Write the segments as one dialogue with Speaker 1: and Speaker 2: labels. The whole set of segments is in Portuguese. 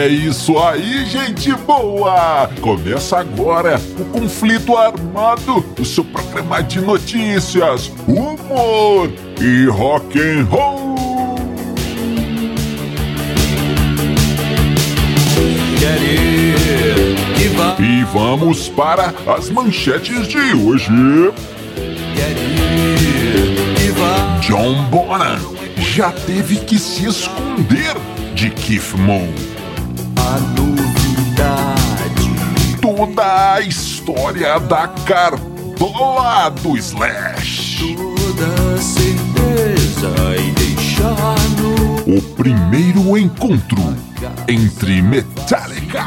Speaker 1: É isso aí, gente boa! Começa agora o Conflito Armado, o seu programa de notícias, humor e rock and roll. E vamos para as manchetes de hoje. John Bonham já teve que se esconder de Keith Moon.
Speaker 2: Novidade.
Speaker 1: Toda a história da cartola do Slash.
Speaker 2: Toda certeza e deixar no
Speaker 1: O primeiro encontro entre Metallica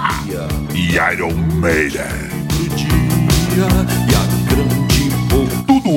Speaker 1: e Iron Maiden.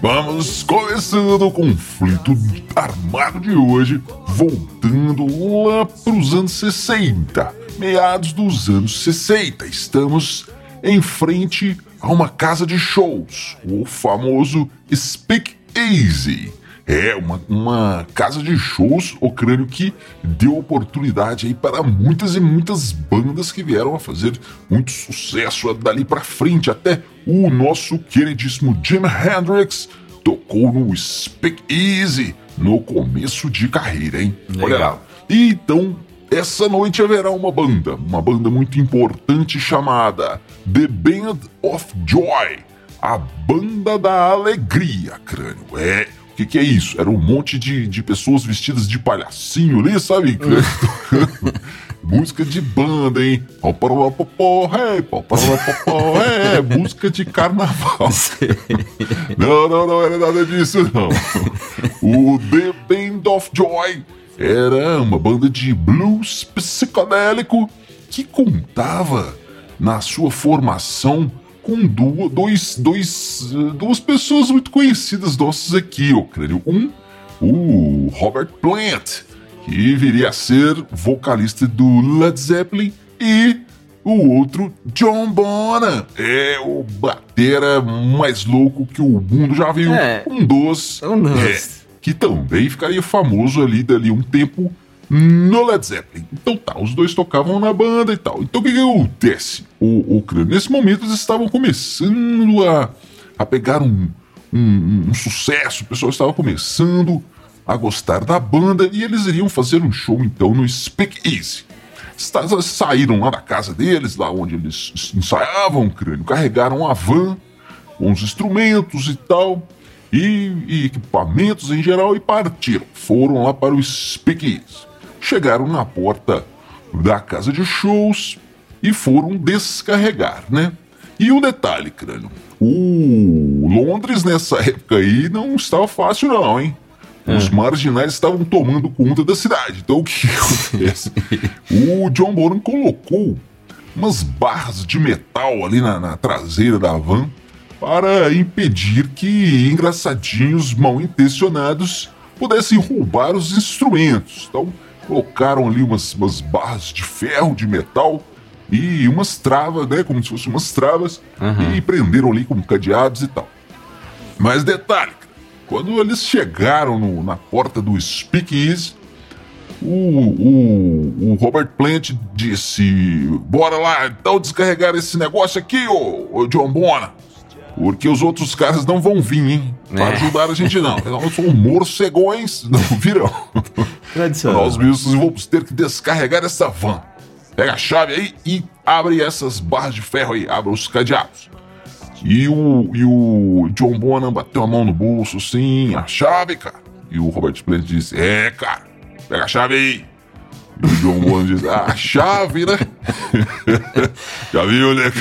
Speaker 1: Vamos começando o conflito armado de hoje, voltando lá para os anos 60, meados dos anos 60. Estamos em frente a uma casa de shows, o famoso Speak Easy. É uma, uma casa de shows, o crânio que deu oportunidade aí para muitas e muitas bandas que vieram a fazer muito sucesso dali para frente. Até o nosso queridíssimo Jimi Hendrix tocou no Speak Easy no começo de carreira, hein? Olha lá. E então, essa noite haverá uma banda, uma banda muito importante chamada The Band of Joy, a Banda da Alegria, crânio. É, o que, que é isso? Era um monte de, de pessoas vestidas de palhacinho ali, sabe? Tocando Música de banda, hein? É, música de carnaval. Não, não, não era nada disso, não. O The Band of Joy era uma banda de blues psicodélico que contava na sua formação com duas, dois, dois, duas pessoas muito conhecidas nossas aqui, ô crânio. Um, o Robert Plant, que viria a ser vocalista do Led Zeppelin, e o outro, John Bonham, é o batera mais louco que o mundo já viu.
Speaker 3: É.
Speaker 1: Um dos.
Speaker 3: Um dos.
Speaker 1: É, que também ficaria famoso ali dali um tempo no Led Zeppelin. Então tá, os dois tocavam na banda e tal. Então o que, acontece? O, o nesse momento eles estavam começando a, a pegar um, um, um sucesso, o pessoal estava começando a gostar da banda e eles iriam fazer um show então no Speak Easy. Saíram lá da casa deles, lá onde eles ensaiavam o crânio, carregaram a van com os instrumentos e tal, e, e equipamentos em geral, e partiram. Foram lá para o Speak Easy. Chegaram na porta da casa de shows e foram descarregar, né? E o detalhe, crânio, o Londres nessa época aí não estava fácil não, hein? Os marginais estavam tomando conta da cidade. Então o que acontece? o John Bonham colocou umas barras de metal ali na, na traseira da van para impedir que engraçadinhos mal intencionados pudessem roubar os instrumentos. Então colocaram ali umas, umas barras de ferro, de metal e umas travas, né? Como se fossem umas travas, e prenderam ali com cadeados e tal. Mas detalhe, quando eles chegaram no- na porta do Speak Easy, o, o, o Robert Plant disse: Bora lá, então descarregar esse negócio aqui, ô, ô John Bonham. Porque os outros caras não vão vir, hein? Pra
Speaker 3: É.
Speaker 1: ajudar a gente, não. Nós somos morcegões, não virão.
Speaker 3: Tradicional.
Speaker 1: Nós mesmos vamos ter que descarregar essa van. Pega a chave aí e abre essas barras de ferro aí, abre os cadeados. E o, e o John Bonham bateu a mão no bolso, assim, a chave, cara. E o Robert Plant disse: É, cara, pega a chave aí. E o John Bonham disse: "Ah, A chave, né? Já viu, né?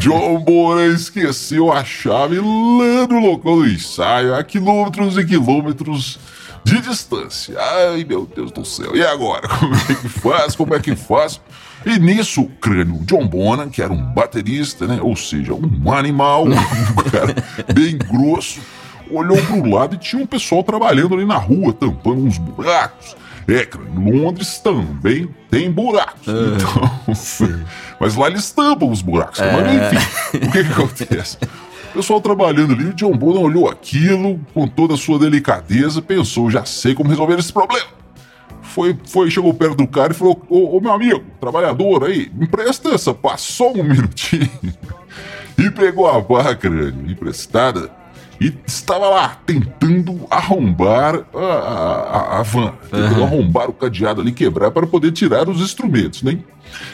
Speaker 1: John Bonham esqueceu a chave lá no local do ensaio, a quilômetros e quilômetros de distância. Ai, meu Deus do céu. E agora? Como é que faz? Como é que faz? E nisso, o crânio John Bonham, que era um baterista, né? Ou seja, um animal, um cara bem grosso, olhou pro lado e tinha um pessoal trabalhando ali na rua, tampando uns buracos. É, crânio, Londres também tem buracos. Então, mas lá eles tampam os buracos. Mas enfim, o que que acontece? Pessoal trabalhando ali, o John Bonham olhou aquilo com toda a sua delicadeza, pensou, já sei como resolver esse problema. Foi, foi, chegou perto do cara e falou: Ô, ô meu amigo, trabalhador aí, empresta essa, passou um minutinho. e pegou a barra crânio emprestada e estava lá tentando arrombar a, a, a van, tentando arrombar o cadeado ali, quebrar para poder tirar os instrumentos, né?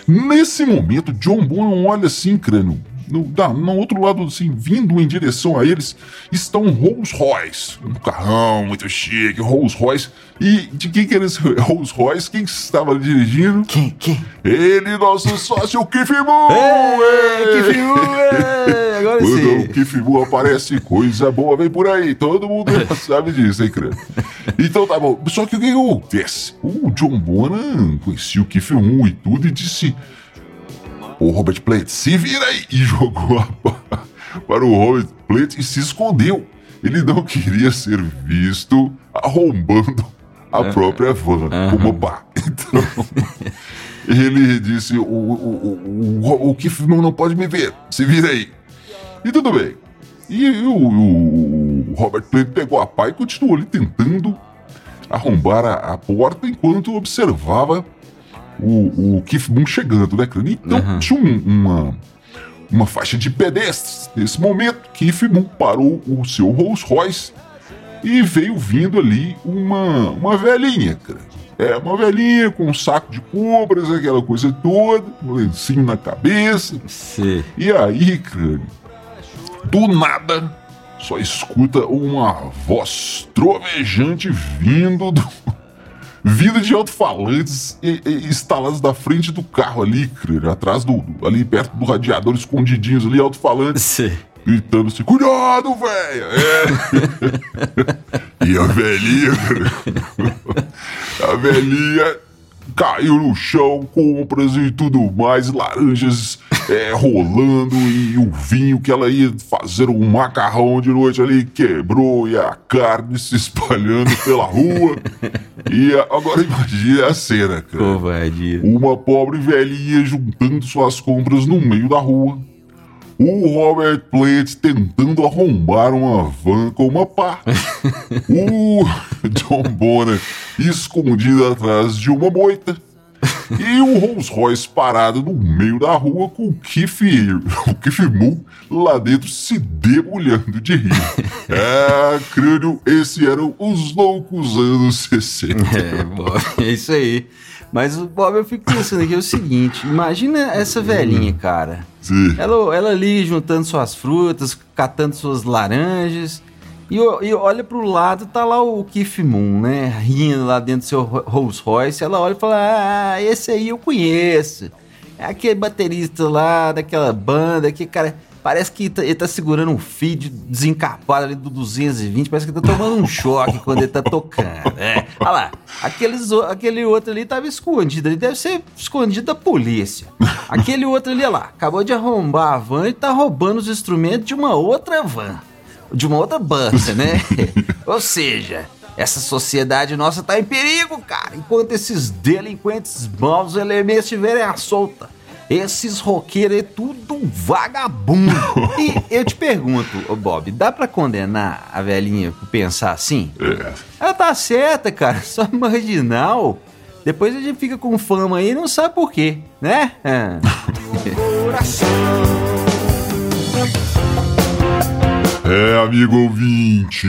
Speaker 1: Nesse momento, John Bonham olha assim, crânio, no, da, no outro lado, assim, vindo em direção a eles, está um Rolls Royce. Um carrão muito chique, Rolls Royce. E de quem que era esse Rolls Royce? Quem estava dirigindo?
Speaker 2: Quem? Quem?
Speaker 1: Ele, nosso sócio, o Keith Moon!
Speaker 2: É, é, Agora
Speaker 1: Quando
Speaker 2: sim.
Speaker 1: o Keith Moon aparece, coisa boa vem por aí. Todo mundo sabe disso, hein, crânio? Então tá bom. Só que o que acontece? O John Bonham conhecia o Moon e tudo e disse... O Robert Plant, se vira aí! E jogou a para o Robert Plant e se escondeu. Ele não queria ser visto arrombando a própria van, como pá. Então, ele disse: o, o, o, o, Moon não pode me ver, se vira aí. E tudo bem. E, o, o Robert Plant pegou a pá e continuou ali tentando arrombar a, a porta enquanto observava o, o Keith Moon chegando, né, Crânio? Então tinha um- uma, uma faixa de pedestres. Nesse momento, Keith Moon parou o seu Rolls Royce e veio vindo ali uma, uma velhinha, cara. É, uma velhinha com um saco de compras, aquela coisa toda, um lencinho na cabeça.
Speaker 2: Sim.
Speaker 1: E aí, crânio, do nada, só escuta uma voz trovejante vindo do. Vindo de alto-falantes instalados da frente do carro ali, atrás do. ali perto do radiador, escondidinhos ali, alto-falantes
Speaker 2: Sim.
Speaker 1: gritando assim: Cuidado, velho! É. e a velhinha, a velhinha caiu no chão, compras e tudo mais, laranjas é, rolando e o vinho que ela ia fazer um macarrão de noite ali quebrou e a carne se espalhando pela rua. E agora imagine a cena, cara.
Speaker 2: Covardia.
Speaker 1: Uma pobre velhinha juntando suas compras no meio da rua. O Robert Plant tentando arrombar uma van com uma pá. o John Bonham escondido atrás de uma moita. E o Rolls Royce parado no meio da rua com o Keith, o Keith Moon lá dentro se debulhando de rir. É, crânio, esses eram os loucos anos 60.
Speaker 2: É, Bob, é isso aí. Mas, o Bob, eu fico pensando aqui é o seguinte: imagina essa velhinha, cara.
Speaker 1: Sim.
Speaker 2: Ela, ela ali juntando suas frutas, catando suas laranjas. E, e olha pro lado, tá lá o Keith Moon, né? Rindo lá dentro do seu Ro- Rolls Royce. Ela olha e fala: Ah, esse aí eu conheço. É aquele baterista lá daquela banda que, cara, parece que tá- ele tá segurando um feed desencapado ali do 220. Parece que tá tomando um choque quando ele tá tocando. É. Olha lá, aqueles, aquele outro ali tava escondido. Ele deve ser escondido da polícia. Aquele outro ali, olha lá, acabou de arrombar a van e tá roubando os instrumentos de uma outra van. De uma outra banda, né? Ou seja, essa sociedade nossa tá em perigo, cara. Enquanto esses delinquentes maus elementos estiverem à solta. Esses roqueiros é tudo vagabundo. E eu te pergunto, Bob, dá pra condenar a velhinha por pensar assim?
Speaker 1: É.
Speaker 2: Ela tá certa, cara. Só marginal. Depois a gente fica com fama aí e não sabe por quê, né? Ah.
Speaker 1: É, amigo ouvinte,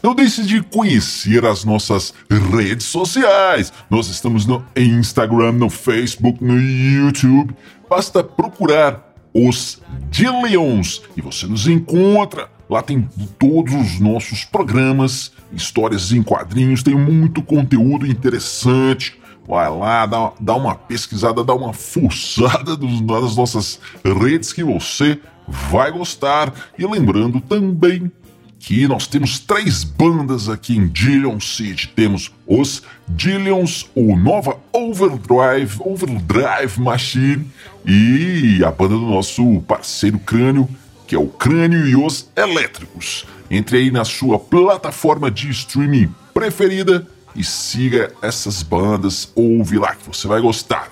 Speaker 1: não deixe de conhecer as nossas redes sociais. Nós estamos no Instagram, no Facebook, no YouTube. Basta procurar os Dillions e você nos encontra. Lá tem todos os nossos programas, histórias em quadrinhos, tem muito conteúdo interessante. Vai lá, dá, dá uma pesquisada, dá uma fuçada nas nossas redes que você vai gostar. E lembrando também que nós temos três bandas aqui em Dillion City. Temos os Dillions, o Nova Overdrive, Overdrive Machine e a banda do nosso parceiro Crânio, que é o Crânio e os Elétricos. Entre aí na sua plataforma de streaming preferida e siga essas bandas, ouve lá que você vai gostar.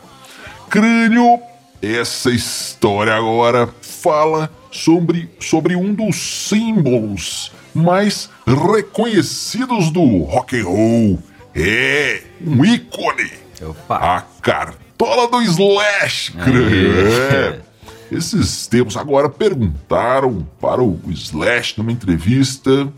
Speaker 1: Crânio, essa história agora fala sobre, sobre um dos símbolos mais reconhecidos do rock and roll. É um ícone.
Speaker 3: Opa.
Speaker 1: A cartola do Slash. É. Esses tempos agora perguntaram para o Slash numa entrevista.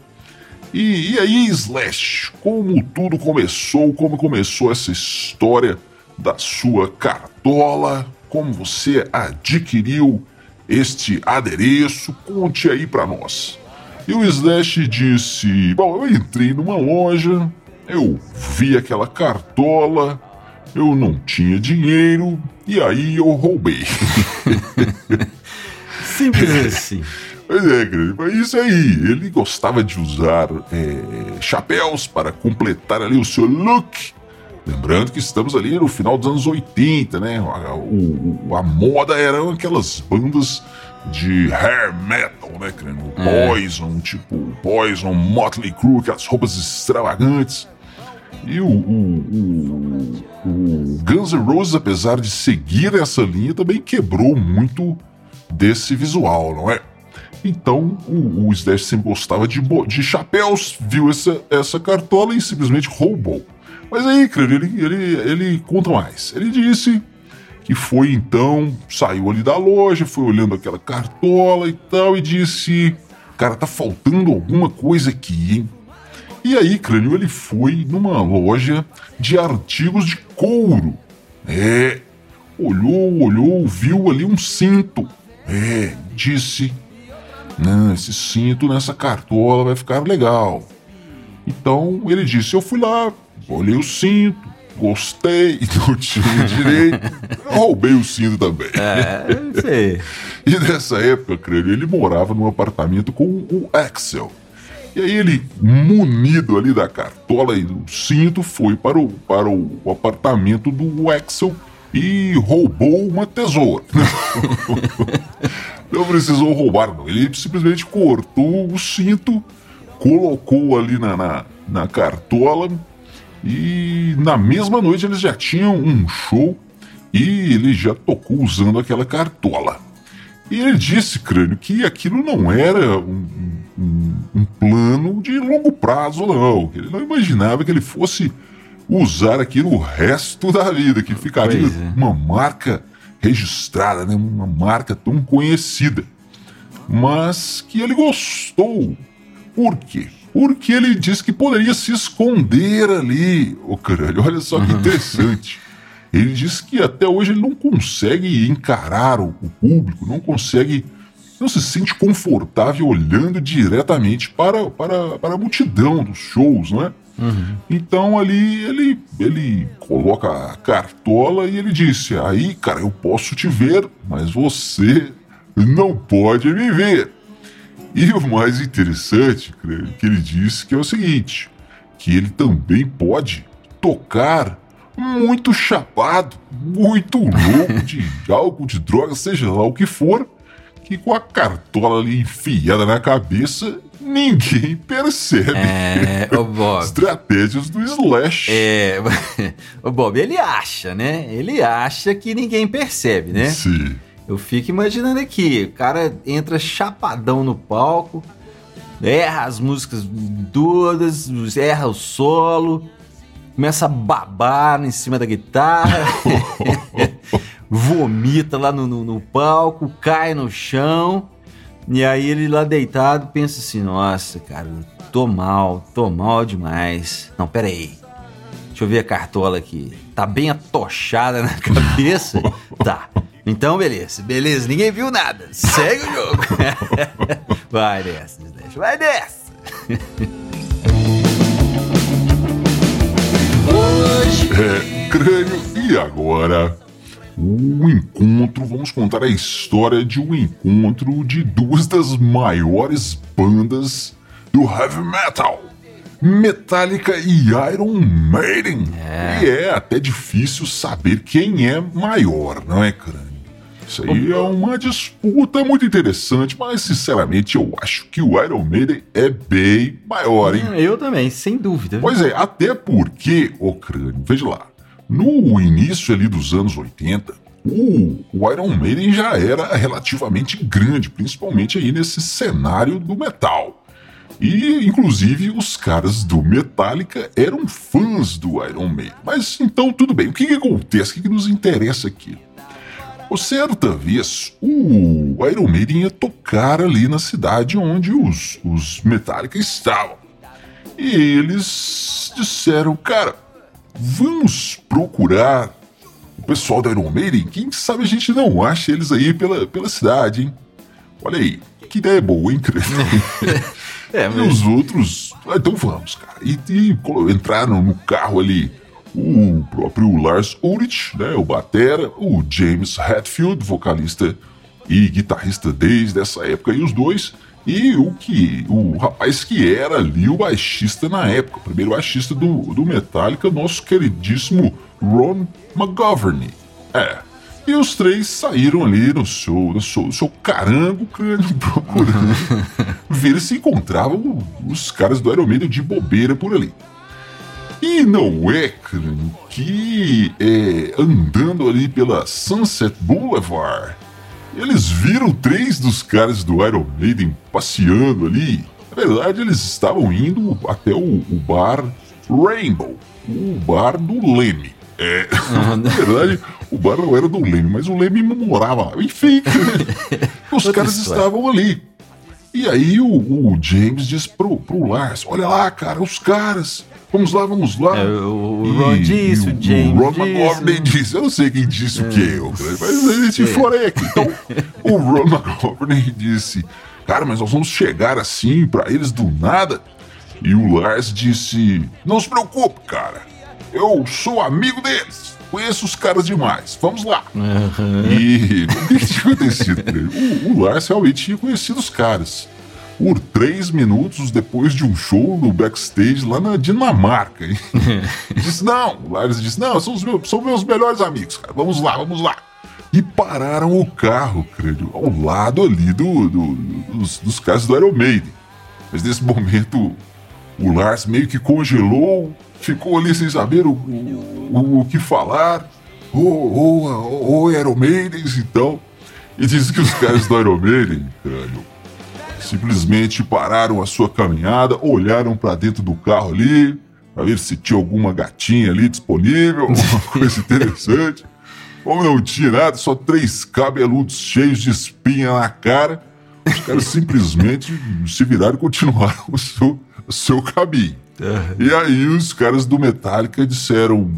Speaker 1: E, e aí, Slash, como tudo começou? Como começou essa história da sua cartola? Como você adquiriu este adereço? Conte aí para nós. E o Slash disse: Bom, eu entrei numa loja, eu vi aquela cartola, eu não tinha dinheiro e aí eu roubei.
Speaker 3: Simples assim.
Speaker 1: Pois é, mas isso aí. Ele gostava de usar é, chapéus para completar ali o seu look. Lembrando que estamos ali no final dos anos 80, né? A, o, a moda eram aquelas bandas de hair metal, né, cara? O
Speaker 3: É.
Speaker 1: Poison, tipo Poison, Motley Crue, aquelas roupas extravagantes. E o, o, o, Guns N' Roses, apesar de seguir essa linha, também quebrou muito desse visual, não é? Então o, o Slash sempre gostava de, de chapéus, viu essa, essa cartola e simplesmente roubou. Mas aí, cara, ele, ele, ele conta mais. Ele disse que foi então, saiu ali da loja, foi olhando aquela cartola e tal, e disse: Cara, tá faltando alguma coisa aqui, hein? E aí, Crânio, ele foi numa loja de artigos de couro. É. Olhou, olhou, viu ali um cinto. É, disse: Não, esse cinto nessa cartola vai ficar legal. Então ele disse: Eu fui lá, olhei o cinto, gostei, não tinha direito. Roubei o cinto também.
Speaker 3: É.
Speaker 1: E nessa época, Crânio, ele morava num apartamento com o Axel. E aí ele, munido ali da cartola e do cinto, foi para o, para o apartamento do Axel e roubou uma tesoura. não precisou roubar, não. Ele simplesmente cortou o cinto, colocou ali na, na, na cartola e na mesma noite eles já tinham um show e ele já tocou usando aquela cartola. E ele disse, Crânio, que aquilo não era um, um- um plano de longo prazo, não. Que Ele não imaginava que ele fosse usar aquilo o resto da vida, que ficaria
Speaker 3: é.
Speaker 1: uma marca registrada, né? uma marca tão conhecida. Mas que ele gostou. Por quê? Porque ele disse que poderia se esconder ali. Ô, caralho, olha só que interessante. Ele disse que até hoje ele não consegue encarar o, o público, não consegue, não se sente confortável olhando diretamente para, para, para a multidão dos shows, não é? Então ali ele, ele coloca a cartola e ele disse: Aí, cara, eu posso te ver, mas você não pode me ver. E o mais interessante, creio, que ele disse que é o seguinte: que ele também pode tocar muito chapado, muito louco de álcool, de droga, seja lá o que for, que com a cartola ali enfiada na cabeça, ninguém percebe.
Speaker 3: É, ô Bob.
Speaker 1: Estratégias do Slash.
Speaker 3: É, o Bob, ele acha, né? Ele acha que ninguém percebe, né?
Speaker 1: Sim.
Speaker 3: Eu fico imaginando aqui, o cara entra chapadão no palco, erra as músicas todas, erra o solo, começa a babar em cima da guitarra, vomita lá no, no- no palco, cai no chão, e aí ele lá deitado pensa assim, nossa, cara, tô mal, tô mal demais. Não, pera aí. Deixa eu ver a cartola aqui. Tá bem atochada na cabeça? tá. Então, beleza. Beleza, ninguém viu nada. Segue o jogo. vai dessa, Slash. Vai dessa.
Speaker 1: É, crânio. E agora? O encontro. Vamos contar a história de um encontro de duas das maiores bandas do heavy metal. Metallica e Iron Maiden.
Speaker 2: É.
Speaker 1: E é até difícil saber quem é maior, não é, Crânio? Isso aí é uma disputa muito interessante, mas sinceramente eu acho que o Iron Maiden é bem maior, hein?
Speaker 2: Eu também, sem dúvida.
Speaker 1: Pois é, até porque, ô crânio, veja lá, no início ali dos anos 80, o, o Iron Maiden já era relativamente grande, principalmente aí nesse cenário do metal. E, inclusive, os caras do Metallica eram fãs do Iron Maiden. Mas então, tudo bem, o que, que acontece? O que, que nos interessa aqui? Certa vez, o Iron Maiden ia tocar ali na cidade onde os, os Metallica estavam. E eles disseram, cara, vamos procurar o pessoal da Iron Maiden. Quem sabe a gente não acha eles aí pela, pela cidade, hein? Olha aí, que ideia boa, hein?
Speaker 2: É,
Speaker 1: E
Speaker 2: mas
Speaker 1: os outros, ah, então vamos, cara. E, e entraram no carro ali o próprio Lars Ulrich, né, o batera, o James Hetfield, vocalista e guitarrista desde essa época, e os dois, e o que o rapaz que era ali o baixista na época, o primeiro baixista do, do Metallica, nosso queridíssimo Ron McGovern. É. E os três saíram ali no seu, no seu, seu carango crânio procurando ver se encontravam os caras do Iron Maiden de bobeira por ali. E não é, crânio, que é, andando ali pela Sunset Boulevard, eles viram três dos caras do Iron Maiden passeando ali. Na verdade, eles estavam indo até o, o bar Rainbow, o bar do Leme. É, na verdade, o bar não era do Leme, mas o Leme morava lá. Enfim, os caras
Speaker 2: história.
Speaker 1: estavam ali. E aí o, o James diz pro, pro Lars: Olha lá, cara, os caras. Vamos lá, vamos lá.
Speaker 2: É, o- Ron disse, o James
Speaker 1: O Ron. McGovern disse. Eu não sei quem disse o que, mas a gente
Speaker 2: sei.
Speaker 1: florei aqui. Então, o Ron McGovern disse: Cara, mas nós vamos chegar assim pra eles do nada. E o Lars disse: Não se preocupe, cara. Eu sou amigo deles. Conheço os caras demais. Vamos lá. E o que tinha acontecido? O, o Lars realmente tinha conhecido os caras. Por três minutos depois de um show no backstage lá na Dinamarca. hein? disse, não, o Lars disse, não, são, os meus, são meus melhores amigos, cara. Vamos lá, vamos lá. E pararam o carro, creio, ao lado ali do, do- dos, dos caras do Iron Maiden. Mas nesse momento o Lars meio que congelou, ficou ali sem saber o, o, o- que falar. Ô, ô, ô, ô, Iron Maidens, então. E disse que os caras do Iron Maiden, crânio, simplesmente pararam a sua caminhada, olharam pra dentro do carro ali, pra ver se tinha alguma gatinha ali disponível, alguma coisa interessante. Como não tinha nada, só três cabeludos cheios de espinha na cara, os caras simplesmente se viraram e continuaram o seu, o seu caminho. E aí os caras do Metallica disseram: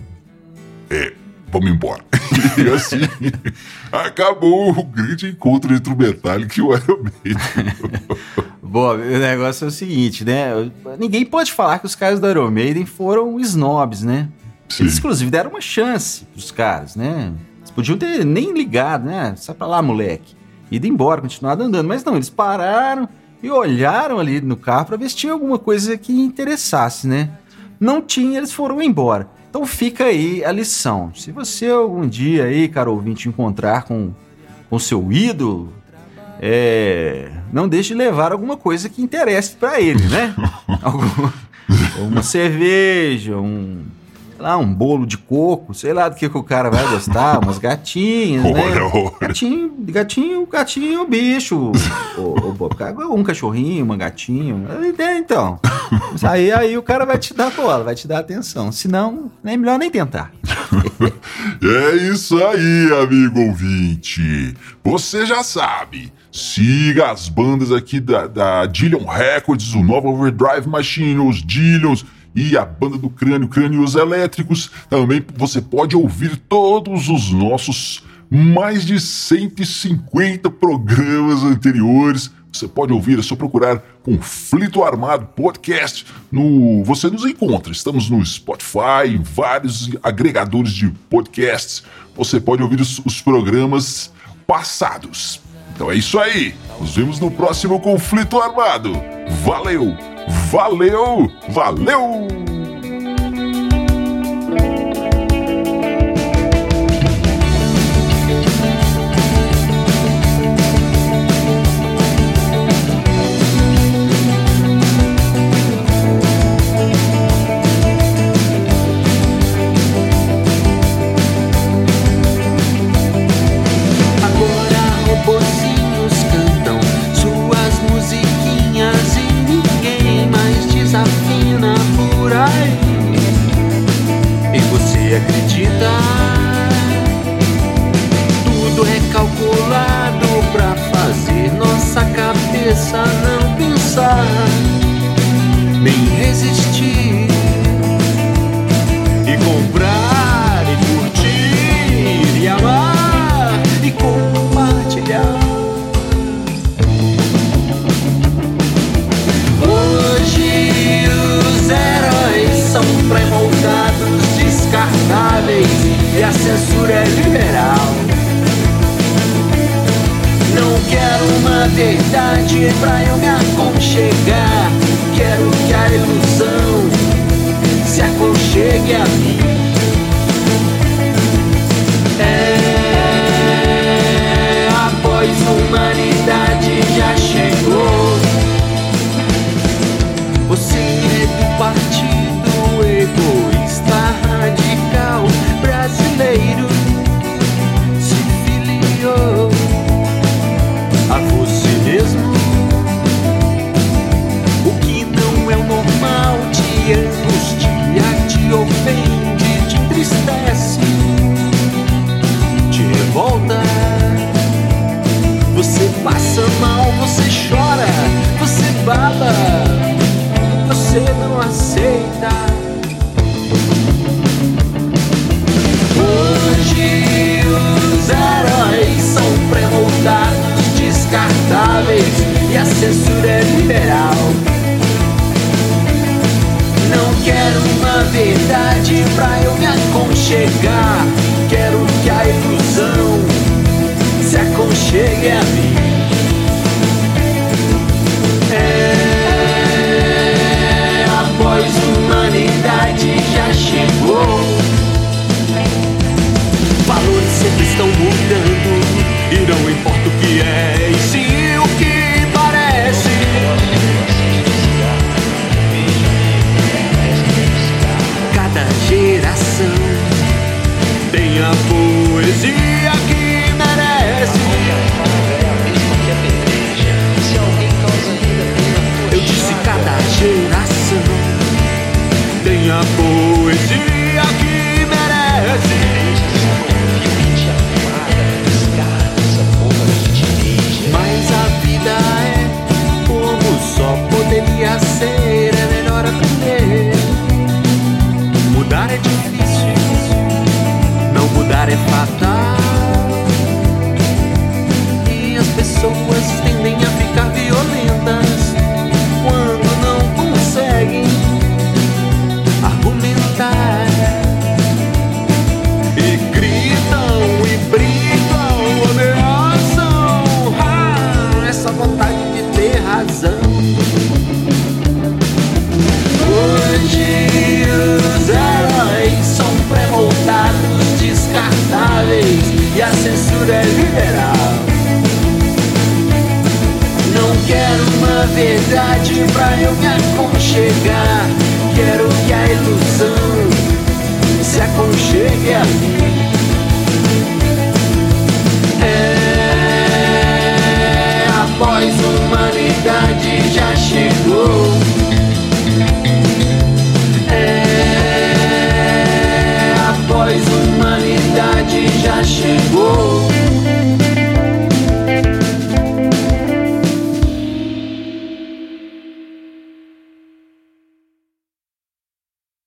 Speaker 1: É, vamos embora. e assim acabou o grande encontro entre o Metallica e o Iron Maiden.
Speaker 2: Bom, o negócio é o seguinte, né? Ninguém pode falar que os caras do Iron Maiden foram snobs, né?
Speaker 1: Sim.
Speaker 2: Eles, inclusive, deram uma chance pros caras, né? Eles podiam ter nem ligado, né? Sai pra lá, moleque. Ido embora, continuado andando. Mas não, eles pararam e olharam ali no carro pra ver se tinha alguma coisa que interessasse, né? Não tinha, eles foram embora. Então fica aí a lição. Se você algum dia aí, cara ouvinte, encontrar com o seu ídolo, é, não deixe de levar alguma coisa que interesse pra ele, né? Algum- uma cerveja, um, lá, um bolo de coco, sei lá do que, que o cara vai gostar, umas gatinhas, né? Gatinho, gatinho, gatinho bicho. o, o, Bob. um cachorrinho, uma gatinha. é, Então. Mas Aí, aí o cara vai te dar bola, vai te dar atenção. Se não, é melhor nem tentar.
Speaker 1: É isso aí, amigo ouvinte. Você já sabe. Siga as bandas aqui da, da Dillion Records, o Nova Overdrive Machine, os Dillions e a banda do Crânio, Crânios Elétricos. Também você pode ouvir todos os nossos mais de 150 programas anteriores. Você pode ouvir, é só procurar Conflito Armado Podcast. No, você nos encontra. Estamos no Spotify, vários agregadores de podcasts. Você pode ouvir os, os programas passados. Então é isso aí. Nos vemos no próximo Conflito Armado. Valeu Valeu! Valeu!
Speaker 2: acredita. Tudo é calculado pra fazer nossa cabeça não pensar, nem resistir. cultura liberal. Não quero uma verdade pra eu me aconchegar. Quero que a ilusão se aconchegue a mim. É após uma verdade pra eu me aconchegar. Quero que a ilusão se aconchegue a mim. É, a pós-humanidade já chegou. Valores sempre estão mudando e não importa minha poesia.